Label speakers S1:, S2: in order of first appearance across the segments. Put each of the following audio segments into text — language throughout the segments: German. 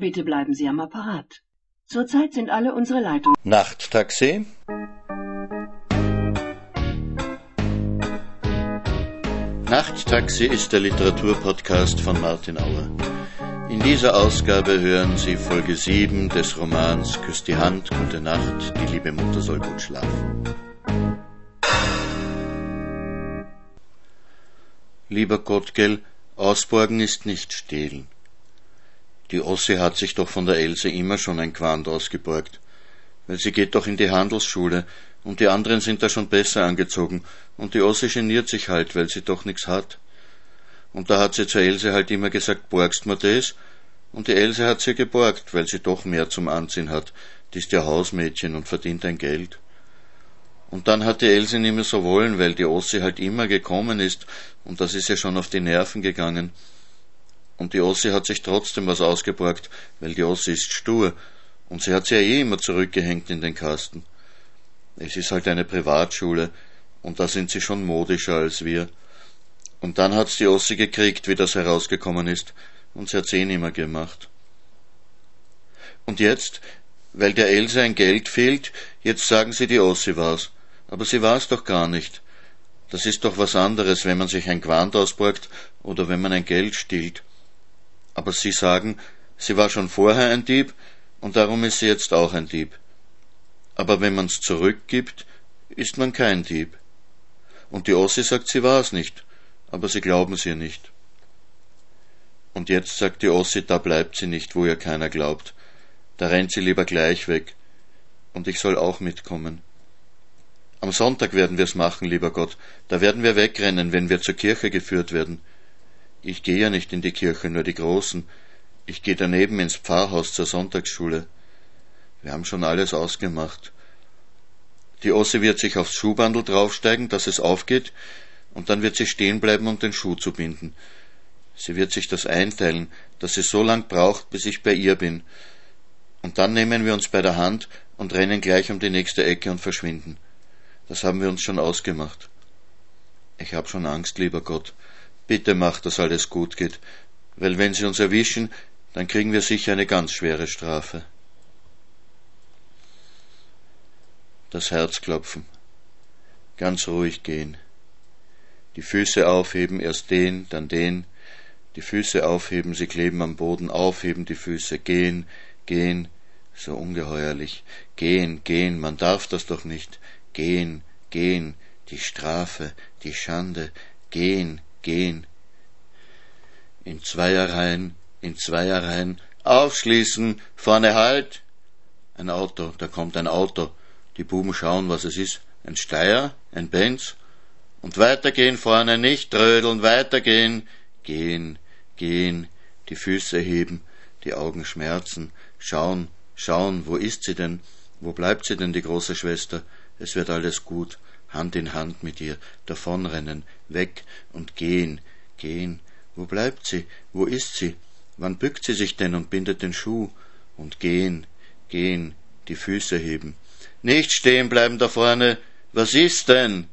S1: Bitte bleiben Sie am Apparat. Zurzeit sind alle unsere Leitungen.
S2: Nachttaxi? Nachttaxi ist der Literaturpodcast von Martin Auer. In dieser Ausgabe hören Sie Folge 7 des Romans Küss die Hand, gute Nacht, die liebe Mutter soll gut schlafen. Lieber Gottgel, Ausborgen ist nicht stehlen. Die Ossi hat sich doch von der Else immer schon ein Quant ausgeborgt. Weil sie geht doch in die Handelsschule und die anderen sind da schon besser angezogen und die Ossi geniert sich halt, weil sie doch nix hat. Und da hat sie zur Else halt immer gesagt, borgst mir das? Und die Else hat sie geborgt, weil sie doch mehr zum Anziehen hat. Die ist ja Hausmädchen und verdient ein Geld. Und dann hat die Else nicht mehr so wollen, weil die Ossi halt immer gekommen ist, und das ist ja schon auf die Nerven gegangen. Und die Ossi hat sich trotzdem was ausgeborgt, weil die Ossi ist stur, und sie hat sie ja eh immer zurückgehängt in den Kasten. Es ist halt eine Privatschule, und da sind sie schon modischer als wir. Und dann hat's die Ossi gekriegt, wie das herausgekommen ist, und sie hat's eh nimmer gemacht. Und jetzt, weil der Else ein Geld fehlt, jetzt sagen sie, die Ossi war's. Aber sie war's doch gar nicht. Das ist doch was anderes, wenn man sich ein Quant ausborgt oder wenn man ein Geld stiehlt. Aber Sie sagen, sie war schon vorher ein Dieb und darum ist sie jetzt auch ein Dieb. Aber wenn man's zurückgibt, ist man kein Dieb. Und die Ossi sagt, sie war's nicht, aber sie glauben's ihr nicht. Und jetzt sagt die Ossi, da bleibt sie nicht, wo ihr keiner glaubt. Da rennt sie lieber gleich weg. Und ich soll auch mitkommen. Am Sonntag werden wir's machen, lieber Gott. Da werden wir wegrennen, wenn wir zur Kirche geführt werden. Ich gehe ja nicht in die Kirche, nur die Großen. Ich gehe daneben ins Pfarrhaus zur Sonntagsschule. Wir haben schon alles ausgemacht. Die Osse wird sich aufs Schuhbandel draufsteigen, dass es aufgeht, und dann wird sie stehen bleiben, um den Schuh zu binden. Sie wird sich das einteilen, dass sie so lang braucht, bis ich bei ihr bin. Und dann nehmen wir uns bei der Hand und rennen gleich um die nächste Ecke und verschwinden. Das haben wir uns schon ausgemacht. Ich hab schon Angst, lieber Gott. Bitte mach, dass alles gut geht, weil wenn sie uns erwischen, dann kriegen wir sicher eine ganz schwere Strafe. Das Herz klopfen. Ganz ruhig gehen. Die Füße aufheben, erst den, dann den, die Füße aufheben, sie kleben am Boden, aufheben die Füße, gehen, gehen, so ungeheuerlich, gehen, gehen, man darf das doch nicht, gehen, gehen, die Strafe, die Schande, gehen, gehen. In Zweierreihen, in Zweierreihen, aufschließen, vorne halt. Ein Auto, da kommt ein Auto. Die Buben schauen, was es ist. Ein Steier, ein Benz. Und weitergehen vorne, nicht trödeln, weitergehen, gehen, gehen, die Füße heben, die Augen schmerzen, schauen, schauen, wo ist sie denn? Wo bleibt sie denn, die große Schwester? Es wird alles gut, Hand in Hand mit ihr, davonrennen, weg und gehen, gehen. Wo bleibt sie? Wo ist sie? Wann bückt sie sich denn und bindet den Schuh? Und gehen, gehen, die Füße heben. Nicht stehen bleiben da vorne. Was ist denn?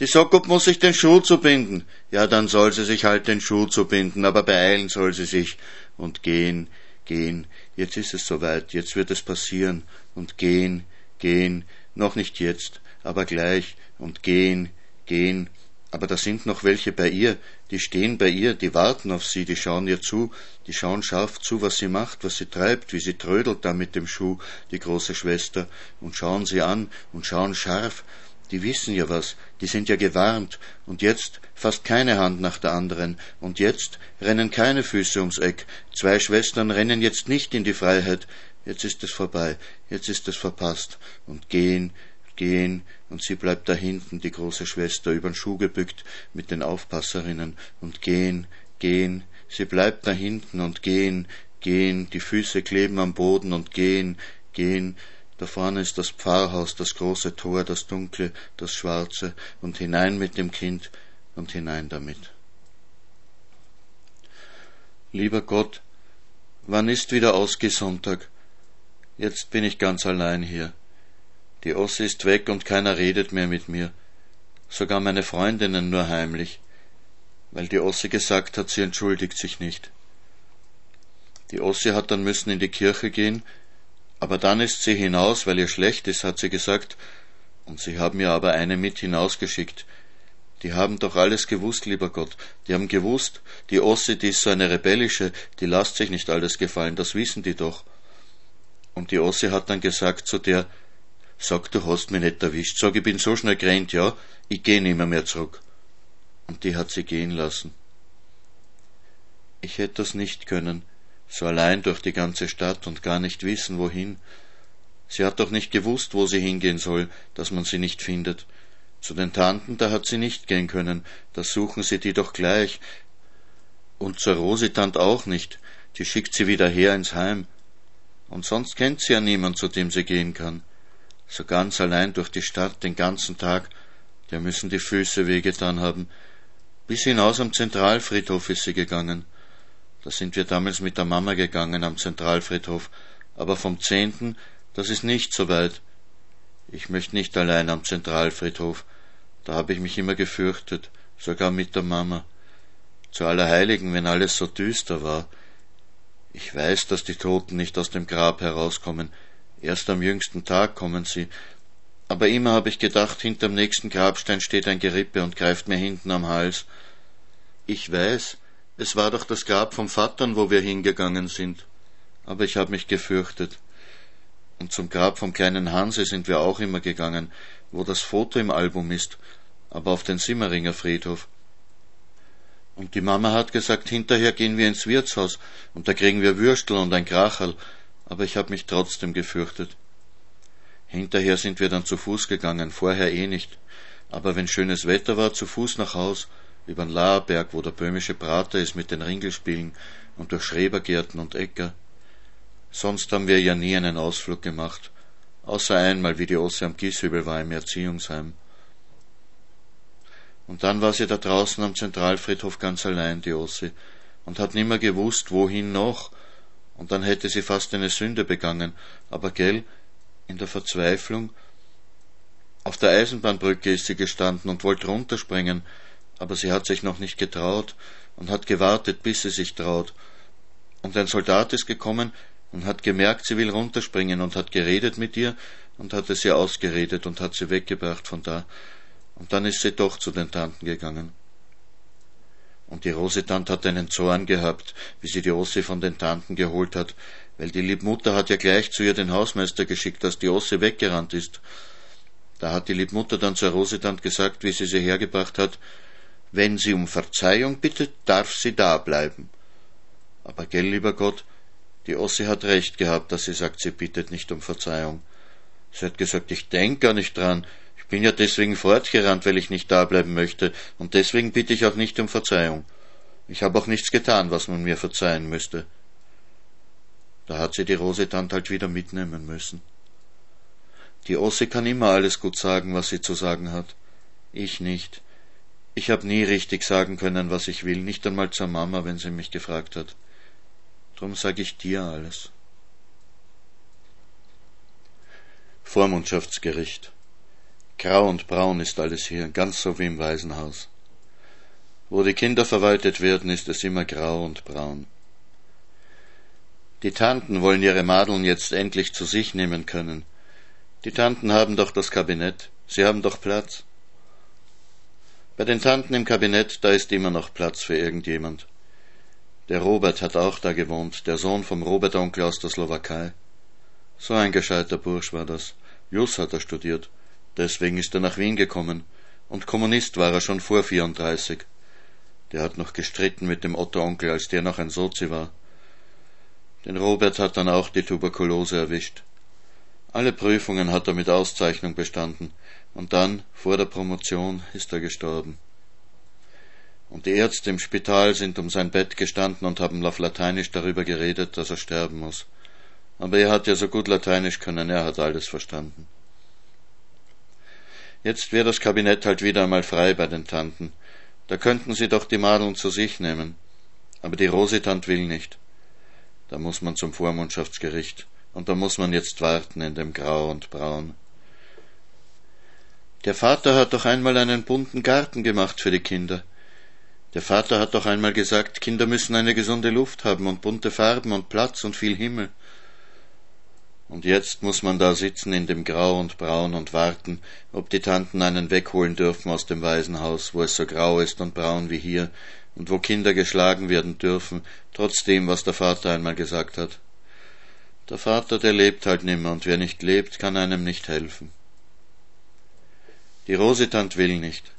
S2: Die Sockup muss sich den Schuh zubinden. Ja, dann soll sie sich halt den Schuh zubinden, aber beeilen soll sie sich. Und gehen, gehen. Jetzt ist es soweit, jetzt wird es passieren. Und gehen, gehen. Noch nicht jetzt, aber gleich. Und gehen, gehen. Aber da sind noch welche bei ihr, die stehen bei ihr, die warten auf sie, die schauen ihr zu, die schauen scharf zu, was sie macht, was sie treibt, wie sie trödelt da mit dem Schuh, die große Schwester, und schauen sie an und schauen scharf, die wissen ja was, die sind ja gewarnt, und jetzt fast keine Hand nach der anderen, und jetzt rennen keine Füße ums Eck, zwei Schwestern rennen jetzt nicht in die Freiheit, jetzt ist es vorbei, jetzt ist es verpasst, und gehen, gehen, und sie bleibt da hinten, die große Schwester, übern Schuh gebückt mit den Aufpasserinnen, und gehen, gehen, sie bleibt da hinten und gehen, gehen, die Füße kleben am Boden und gehen, gehen, da vorne ist das Pfarrhaus, das große Tor, das dunkle, das schwarze, und hinein mit dem Kind und hinein damit. Lieber Gott, wann ist wieder Ausgesonntag? Jetzt bin ich ganz allein hier. Die Ossi ist weg und keiner redet mehr mit mir. Sogar meine Freundinnen nur heimlich, weil die Ossi gesagt hat, sie entschuldigt sich nicht. Die Ossi hat dann müssen in die Kirche gehen, aber dann ist sie hinaus, weil ihr schlecht ist, hat sie gesagt, und sie haben ihr aber eine mit hinausgeschickt. Die haben doch alles gewusst, lieber Gott. Die haben gewusst, die Ossi, die ist so eine rebellische, die lasst sich nicht alles gefallen, das wissen die doch. Und die Ossi hat dann gesagt zu der, sag, du hast mich nicht erwischt, sag, ich bin so schnell gerannt, ja, ich geh nimmer mehr zurück. Und die hat sie gehen lassen. Ich hätte das nicht können, so allein durch die ganze Stadt und gar nicht wissen, wohin. Sie hat doch nicht gewusst, wo sie hingehen soll, dass man sie nicht findet. Zu den Tanten, da hat sie nicht gehen können, da suchen sie die doch gleich. Und zur Rositant auch nicht, die schickt sie wieder her ins Heim. Und sonst kennt sie ja niemand, zu dem sie gehen kann. So ganz allein durch die Stadt den ganzen Tag, der müssen die Füße wehgetan haben. Bis hinaus am Zentralfriedhof ist sie gegangen. Da sind wir damals mit der Mama gegangen am Zentralfriedhof, aber vom zehnten, das ist nicht so weit. Ich möchte nicht allein am Zentralfriedhof, da habe ich mich immer gefürchtet, sogar mit der Mama. Zu Allerheiligen, wenn alles so düster war. Ich weiß, dass die Toten nicht aus dem Grab herauskommen, erst am jüngsten Tag kommen sie, aber immer habe ich gedacht, hinterm nächsten Grabstein steht ein Gerippe und greift mir hinten am Hals. Ich weiß, es war doch das Grab vom Vatern, wo wir hingegangen sind. Aber ich habe mich gefürchtet. Und zum Grab vom kleinen Hanse sind wir auch immer gegangen, wo das Foto im Album ist, aber auf den Simmeringer Friedhof. Und die Mama hat gesagt, hinterher gehen wir ins Wirtshaus, und da kriegen wir Würstel und ein Kracherl, aber ich habe mich trotzdem gefürchtet. Hinterher sind wir dann zu Fuß gegangen, vorher eh nicht, aber wenn schönes Wetter war, zu Fuß nach Haus, übern Laherberg, wo der böhmische Prater ist mit den Ringelspielen und durch Schrebergärten und Äcker. Sonst haben wir ja nie einen Ausflug gemacht, außer einmal, wie die Osse am Gieshübel war im Erziehungsheim. Und dann war sie da draußen am Zentralfriedhof ganz allein, die Ossi, und hat nimmer gewusst, wohin noch, und dann hätte sie fast eine Sünde begangen, aber gell, in der Verzweiflung, auf der Eisenbahnbrücke ist sie gestanden und wollte runterspringen, aber sie hat sich noch nicht getraut und hat gewartet, bis sie sich traut. Und ein Soldat ist gekommen und hat gemerkt, sie will runterspringen und hat geredet mit ihr und hat es ihr ausgeredet und hat sie weggebracht von da. Und dann ist sie doch zu den Tanten gegangen. Und die Rosetant hat einen Zorn gehabt, wie sie die Osse von den Tanten geholt hat, weil die Liebmutter hat ja gleich zu ihr den Hausmeister geschickt, dass die Osse weggerannt ist. Da hat die Liebmutter dann zur Rosetant gesagt, wie sie sie hergebracht hat, wenn sie um Verzeihung bittet, darf sie da bleiben. Aber gell, lieber Gott, die Ossi hat recht gehabt, dass sie sagt, sie bittet nicht um Verzeihung. Sie hat gesagt, ich denk gar nicht dran. Bin ja deswegen fortgerannt, weil ich nicht da bleiben möchte, und deswegen bitte ich auch nicht um Verzeihung. Ich habe auch nichts getan, was man mir verzeihen müsste. Da hat sie die Rosetant halt wieder mitnehmen müssen. Die Ossi kann immer alles gut sagen, was sie zu sagen hat. Ich nicht. Ich hab nie richtig sagen können, was ich will, nicht einmal zur Mama, wenn sie mich gefragt hat. Drum sag ich dir alles. Vormundschaftsgericht. Grau und braun ist alles hier, ganz so wie im Waisenhaus. Wo die Kinder verwaltet werden, ist es immer grau und braun. Die Tanten wollen ihre Madeln jetzt endlich zu sich nehmen können. Die Tanten haben doch das Kabinett, sie haben doch Platz. Bei den Tanten im Kabinett, da ist immer noch Platz für irgendjemand. Der Robert hat auch da gewohnt, der Sohn vom Robert-Onkel aus der Slowakei. So ein gescheiter Bursch war das. Jus hat er studiert. Deswegen ist er nach Wien gekommen. Und Kommunist war er schon vor 34. Der hat noch gestritten mit dem Otto-Onkel, als der noch ein Sozi war. Den Robert hat dann auch die Tuberkulose erwischt. Alle Prüfungen hat er mit Auszeichnung bestanden, und dann, vor der Promotion, ist er gestorben. Und die Ärzte im Spital sind um sein Bett gestanden und haben auf Lateinisch darüber geredet, dass er sterben muss. Aber er hat ja so gut Lateinisch können, er hat alles verstanden. Jetzt wäre das Kabinett halt wieder einmal frei bei den Tanten. Da könnten sie doch die Madeln zu sich nehmen. Aber die Rositant will nicht. Da muss man zum Vormundschaftsgericht. Und da muss man jetzt warten in dem Grau und Braun. Der Vater hat doch einmal einen bunten Garten gemacht für die Kinder. Der Vater hat doch einmal gesagt, Kinder müssen eine gesunde Luft haben und bunte Farben und Platz und viel Himmel. Und jetzt muss man da sitzen in dem Grau und Braun und warten, ob die Tanten einen wegholen dürfen aus dem Waisenhaus, wo es so grau ist und braun wie hier, und wo Kinder geschlagen werden dürfen, trotz dem, was der Vater einmal gesagt hat. Der Vater, der lebt halt nimmer, und wer nicht lebt, kann einem nicht helfen. Die Rosetant will nicht.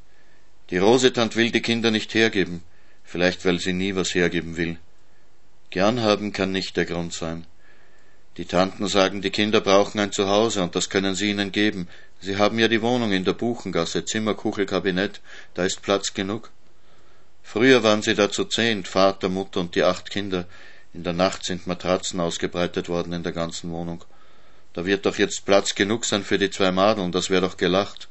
S2: Die Rosetant will die Kinder nicht hergeben, vielleicht weil sie nie was hergeben will. Gern haben kann nicht der Grund sein. Die Tanten sagen, die Kinder brauchen ein Zuhause, und das können sie ihnen geben. Sie haben ja die Wohnung in der Buchengasse, Zimmer, Kuchel, Kabinett, da ist Platz genug. Früher waren sie da zu zehnt, Vater, Mutter und die acht Kinder. In der Nacht sind Matratzen ausgebreitet worden in der ganzen Wohnung. Da wird doch jetzt Platz genug sein für die zwei Madeln, das wär doch gelacht.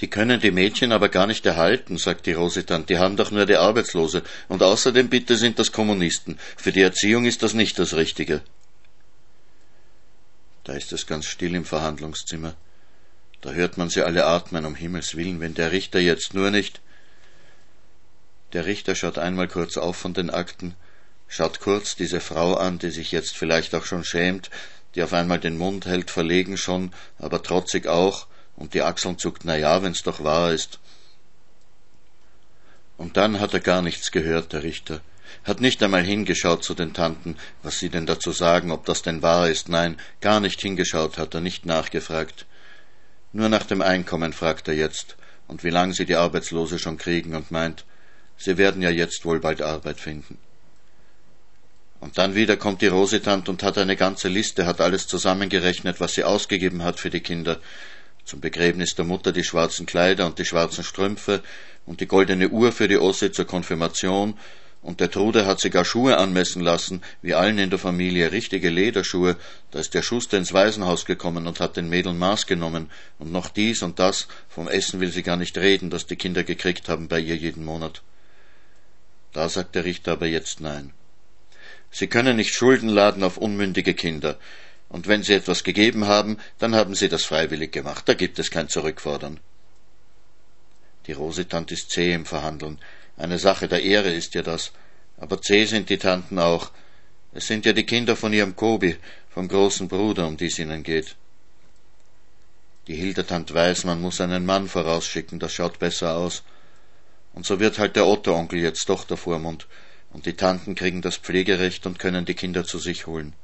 S2: Die können die Mädchen aber gar nicht erhalten, sagt die Rositant, die haben doch nur die Arbeitslose, und außerdem bitte sind das Kommunisten. Für die Erziehung ist das nicht das Richtige. Da ist es ganz still im Verhandlungszimmer. Da hört man sie alle atmen, um Himmels willen, wenn der Richter jetzt nur nicht. Der Richter schaut einmal kurz auf von den Akten, schaut kurz diese Frau an, die sich jetzt vielleicht auch schon schämt, die auf einmal den Mund hält, verlegen schon, aber trotzig auch, und die Achseln zuckt, na ja, wenn's doch wahr ist. Und dann hat er gar nichts gehört, der Richter, hat nicht einmal hingeschaut zu den Tanten, was sie denn dazu sagen, ob das denn wahr ist, nein, gar nicht hingeschaut hat er, nicht nachgefragt. Nur nach dem Einkommen fragt er jetzt und wie lang sie die Arbeitslose schon kriegen und meint, sie werden ja jetzt wohl bald Arbeit finden. Und dann wieder kommt die Rosetant und hat eine ganze Liste, hat alles zusammengerechnet, was sie ausgegeben hat für die Kinder. Zum Begräbnis der Mutter die schwarzen Kleider und die schwarzen Strümpfe und die goldene Uhr für die Osse zur Konfirmation und der Trude hat sich gar Schuhe anmessen lassen, wie allen in der Familie, richtige Lederschuhe, da ist der Schuster ins Waisenhaus gekommen und hat den Mädeln Maß genommen, und noch dies und das, vom Essen will sie gar nicht reden, das die Kinder gekriegt haben bei ihr jeden Monat. Da sagt der Richter aber jetzt nein. Sie können nicht Schulden laden auf unmündige Kinder, und wenn sie etwas gegeben haben, dann haben sie das freiwillig gemacht, da gibt es kein Zurückfordern. Die Rosetant ist zäh im Verhandeln, eine Sache der Ehre ist ja das. Aber zäh sind die Tanten auch. Es sind ja die Kinder von ihrem Kobi, vom großen Bruder, um die es ihnen geht. Die Hildertant weiß, man muss einen Mann vorausschicken, das schaut besser aus. Und so wird halt der Otto-Onkel jetzt doch der Vormund, und die Tanten kriegen das Pflegerecht und können die Kinder zu sich holen.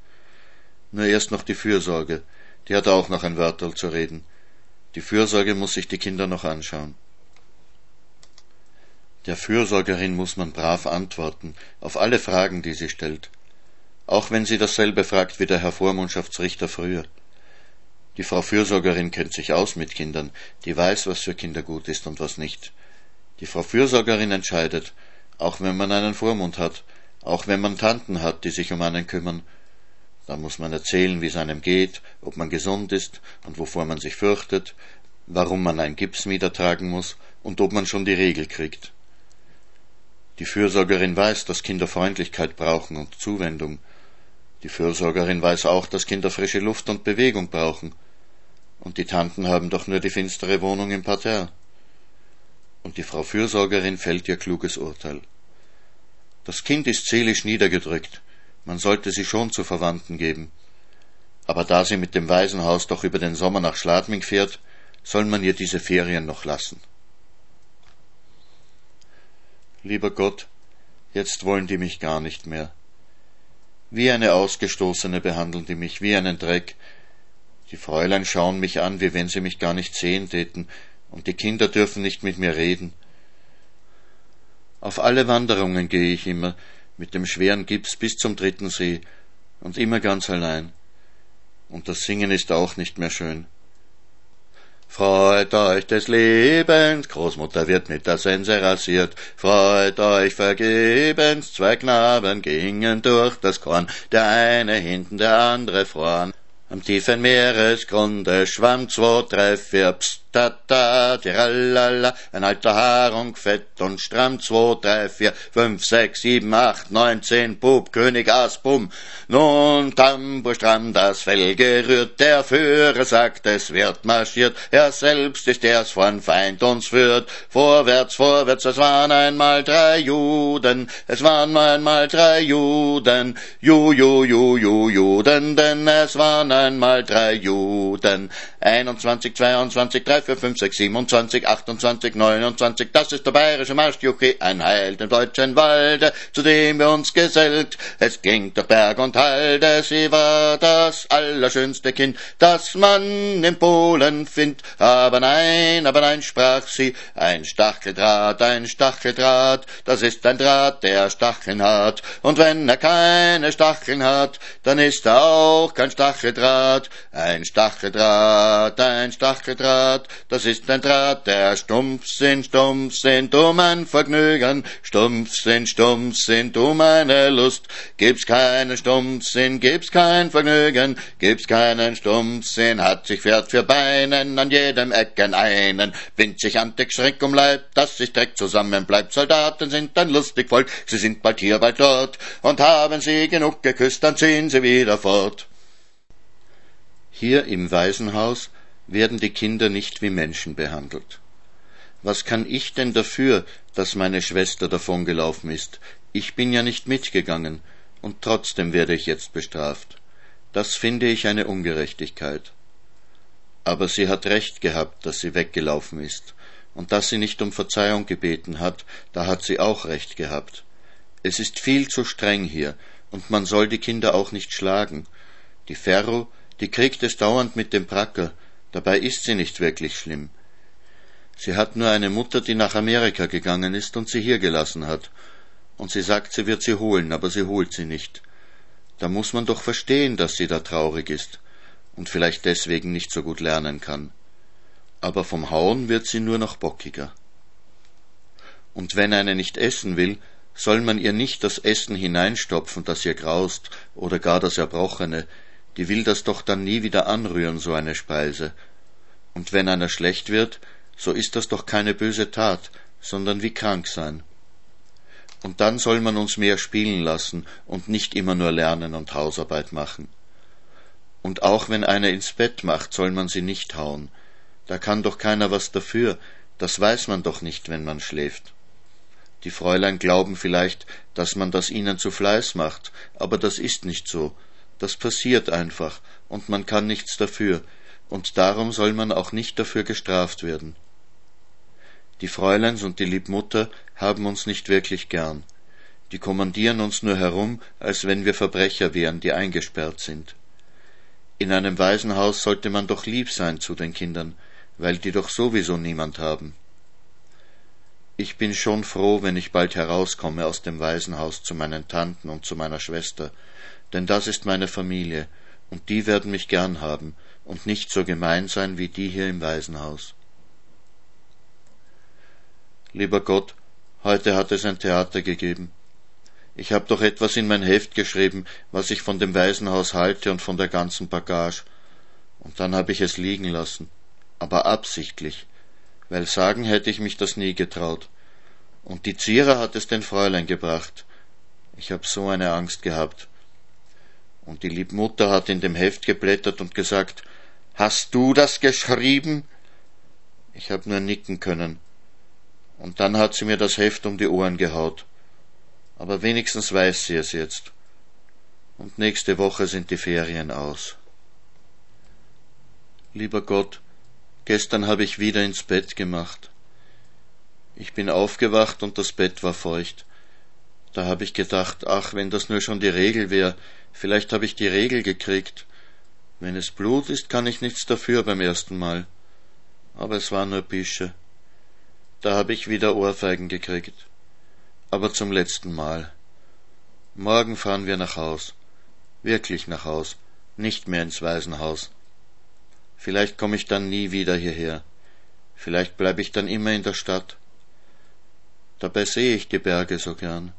S2: Nur erst noch die Fürsorge, die hat auch noch ein Wörterl zu reden. Die Fürsorge muss sich die Kinder noch anschauen. Der Fürsorgerin muss man brav antworten, auf alle Fragen, die sie stellt, auch wenn sie dasselbe fragt wie der Herr Vormundschaftsrichter früher. Die Frau Fürsorgerin kennt sich aus mit Kindern, die weiß, was für Kinder gut ist und was nicht. Die Frau Fürsorgerin entscheidet, auch wenn man einen Vormund hat, auch wenn man Tanten hat, die sich um einen kümmern. Da muss man erzählen, wie es einem geht, ob man gesund ist und wovor man sich fürchtet, warum man ein Gipsmieder tragen muss und ob man schon die Regel kriegt. Die Fürsorgerin weiß, dass Kinder Freundlichkeit brauchen und Zuwendung. Die Fürsorgerin weiß auch, dass Kinder frische Luft und Bewegung brauchen. Und die Tanten haben doch nur die finstere Wohnung im Parterre. Und die Frau Fürsorgerin fällt ihr kluges Urteil. Das Kind ist seelisch niedergedrückt, man sollte sie schon zu Verwandten geben. Aber da sie mit dem Waisenhaus doch über den Sommer nach Schladming fährt, soll man ihr diese Ferien noch lassen. Lieber Gott, jetzt wollen die mich gar nicht mehr. Wie eine Ausgestoßene behandeln die mich, wie einen Dreck. Die Fräulein schauen mich an, wie wenn sie mich gar nicht sehen täten, und die Kinder dürfen nicht mit mir reden. Auf alle Wanderungen gehe ich immer, mit dem schweren Gips bis zum dritten See, und immer ganz allein. Und das Singen ist auch nicht mehr schön. Freut euch des Lebens, Großmutter wird mit der Sense rasiert. Freut euch vergebens, zwei Knaben gingen durch das Korn, der eine hinten, der andere vorn. Am tiefen Meeresgrunde schwamm zwei, drei, vier, pst, ta, tiralala, ein alter Harung, fett und stramm, zwei, drei, vier, fünf, sechs, sieben, acht, neun, zehn, Bub, König, Ass, Bum. Nun Tambour stramm das Fell gerührt, der Führer sagt, es wird marschiert, er selbst ist der's von Feind uns führt. Vorwärts, vorwärts, es waren einmal drei Juden, es waren einmal drei Juden, Ju, Ju, Ju, Ju, Juden, denn es waren einmal drei Juden. 21, 22, 3, 4, 5, 6, 27, 28, 29, das ist der bayerische Marschjuchi, ein Heil dem deutschen Walde, zu dem wir uns gesellt. Es ging durch Berg und Halde, sie war das allerschönste Kind, das man in Polen findet. Aber nein, aber nein, sprach sie, ein Stacheldraht, ein Stacheldraht, das ist ein Draht, der Stacheln hat. Und wenn er keine Stacheln hat, dann ist er auch kein Stacheldraht, ein Stacheldraht, ein Stacheldraht, das ist ein Draht, der stumpf sind, stumpf sind um ein Vergnügen, stumpf sind, stumpf sind um eine Lust. Gibt's keinen Stumpfsinn, gibt's kein Vergnügen, gibt's keinen Stumpfsinn, hat sich Pferd für Beinen, an jedem Ecken einen, sich antik Schreck um Leib, dass sich Dreck zusammen bleibt. Soldaten sind ein lustig Volk, sie sind bald hier, bald dort, und haben sie genug geküsst, dann ziehen sie wieder fort. Hier im Waisenhaus werden die Kinder nicht wie Menschen behandelt. Was kann ich denn dafür, dass meine Schwester davongelaufen ist? Ich bin ja nicht mitgegangen, und trotzdem werde ich jetzt bestraft. Das finde ich eine Ungerechtigkeit. Aber sie hat recht gehabt, dass sie weggelaufen ist, und dass sie nicht um Verzeihung gebeten hat, da hat sie auch recht gehabt. Es ist viel zu streng hier, und man soll die Kinder auch nicht schlagen. Die Ferro, die kriegt es dauernd mit dem Pracker, dabei ist sie nicht wirklich schlimm. Sie hat nur eine Mutter, die nach Amerika gegangen ist und sie hier gelassen hat, und sie sagt, sie wird sie holen, aber sie holt sie nicht. Da muss man doch verstehen, dass sie da traurig ist und vielleicht deswegen nicht so gut lernen kann. Aber vom Hauen wird sie nur noch bockiger. Und wenn eine nicht essen will, soll man ihr nicht das Essen hineinstopfen, das ihr graust, oder gar das Erbrochene, die will das doch dann nie wieder anrühren, so eine Speise. Und wenn einer schlecht wird, so ist das doch keine böse Tat, sondern wie krank sein. Und dann soll man uns mehr spielen lassen und nicht immer nur lernen und Hausarbeit machen. Und auch wenn einer ins Bett macht, soll man sie nicht hauen. Da kann doch keiner was dafür, das weiß man doch nicht, wenn man schläft. Die Fräulein glauben vielleicht, dass man das ihnen zu Fleiß macht, aber das ist nicht so. Das passiert einfach, und man kann nichts dafür, und darum soll man auch nicht dafür gestraft werden. Die Fräuleins und die Liebmutter haben uns nicht wirklich gern. Die kommandieren uns nur herum, als wenn wir Verbrecher wären, die eingesperrt sind. In einem Waisenhaus sollte man doch lieb sein zu den Kindern, weil die doch sowieso niemand haben. Ich bin schon froh, wenn ich bald herauskomme aus dem Waisenhaus zu meinen Tanten und zu meiner Schwester, denn das ist meine Familie, und die werden mich gern haben und nicht so gemein sein wie die hier im Waisenhaus. Lieber Gott, heute hat es ein Theater gegeben. Ich habe doch etwas in mein Heft geschrieben, was ich von dem Waisenhaus halte und von der ganzen Bagage. Und dann habe ich es liegen lassen. Aber absichtlich, weil sagen hätte ich mich das nie getraut. Und die Zierer hat es den Fräulein gebracht. Ich hab so eine Angst gehabt. Und die Liebmutter hat in dem Heft geblättert und gesagt, Hast du das geschrieben? Ich hab nur nicken können und dann hat sie mir das Heft um die Ohren gehaut. Aber wenigstens weiß sie es jetzt. Und nächste Woche sind die Ferien aus. Lieber Gott, gestern habe ich wieder ins Bett gemacht. Ich bin aufgewacht und das Bett war feucht. Da habe ich gedacht, ach, wenn das nur schon die Regel wäre, vielleicht habe ich die Regel gekriegt. Wenn es Blut ist, kann ich nichts dafür beim ersten Mal. Aber es war nur Bische. Da habe ich wieder Ohrfeigen gekriegt. Aber zum letzten Mal. Morgen fahren wir nach Haus. Wirklich nach Haus. Nicht mehr ins Waisenhaus. Vielleicht komme ich dann nie wieder hierher. Vielleicht bleibe ich dann immer in der Stadt. Dabei sehe ich die Berge so gern.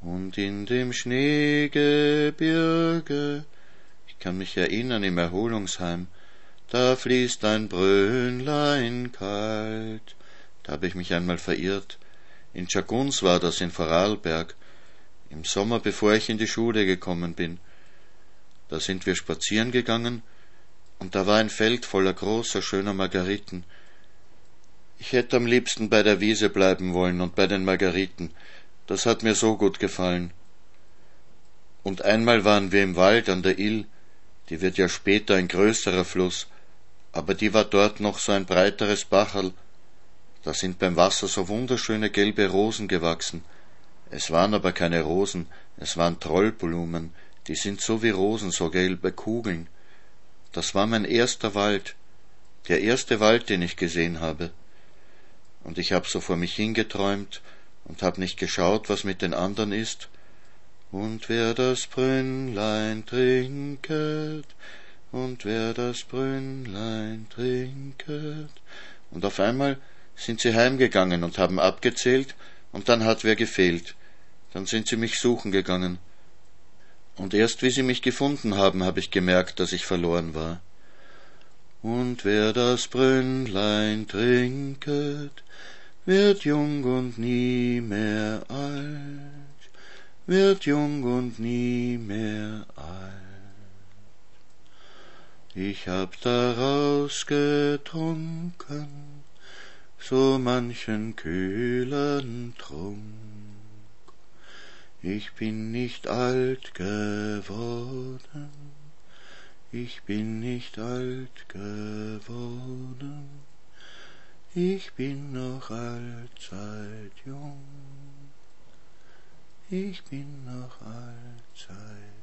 S2: Und in dem Schneegebirge, ich kann mich erinnern im Erholungsheim, da fließt ein Brünnlein kalt. Da habe ich mich einmal verirrt. In Chaguns war das in Vorarlberg, im Sommer, bevor ich in die Schule gekommen bin. Da sind wir spazieren gegangen, und da war ein Feld voller großer, schöner Margariten. Ich hätte am liebsten bei der Wiese bleiben wollen und bei den Margariten. Das hat mir so gut gefallen. Und einmal waren wir im Wald an der Ill, die wird ja später ein größerer Fluss, aber die war dort noch so ein breiteres Bacherl. Da sind beim Wasser so wunderschöne gelbe Rosen gewachsen. Es waren aber keine Rosen, es waren Trollblumen, die sind so wie Rosen, so gelbe Kugeln. Das war mein erster Wald, der erste Wald, den ich gesehen habe und ich hab so vor mich hingeträumt und hab nicht geschaut, was mit den anderen ist. Und wer das Brünnlein trinket, und wer das Brünnlein trinket. Und auf einmal sind sie heimgegangen und haben abgezählt, und dann hat wer gefehlt. Dann sind sie mich suchen gegangen. Und erst wie sie mich gefunden haben, habe ich gemerkt, dass ich verloren war. Und wer das Brünnlein trinket, wird jung und nie mehr alt, wird jung und nie mehr alt. Ich hab daraus getrunken, so manchen kühlen Trunk. Ich bin nicht alt geworden, ich bin nicht alt geworden, ich bin noch allzeit jung, ich bin noch allzeit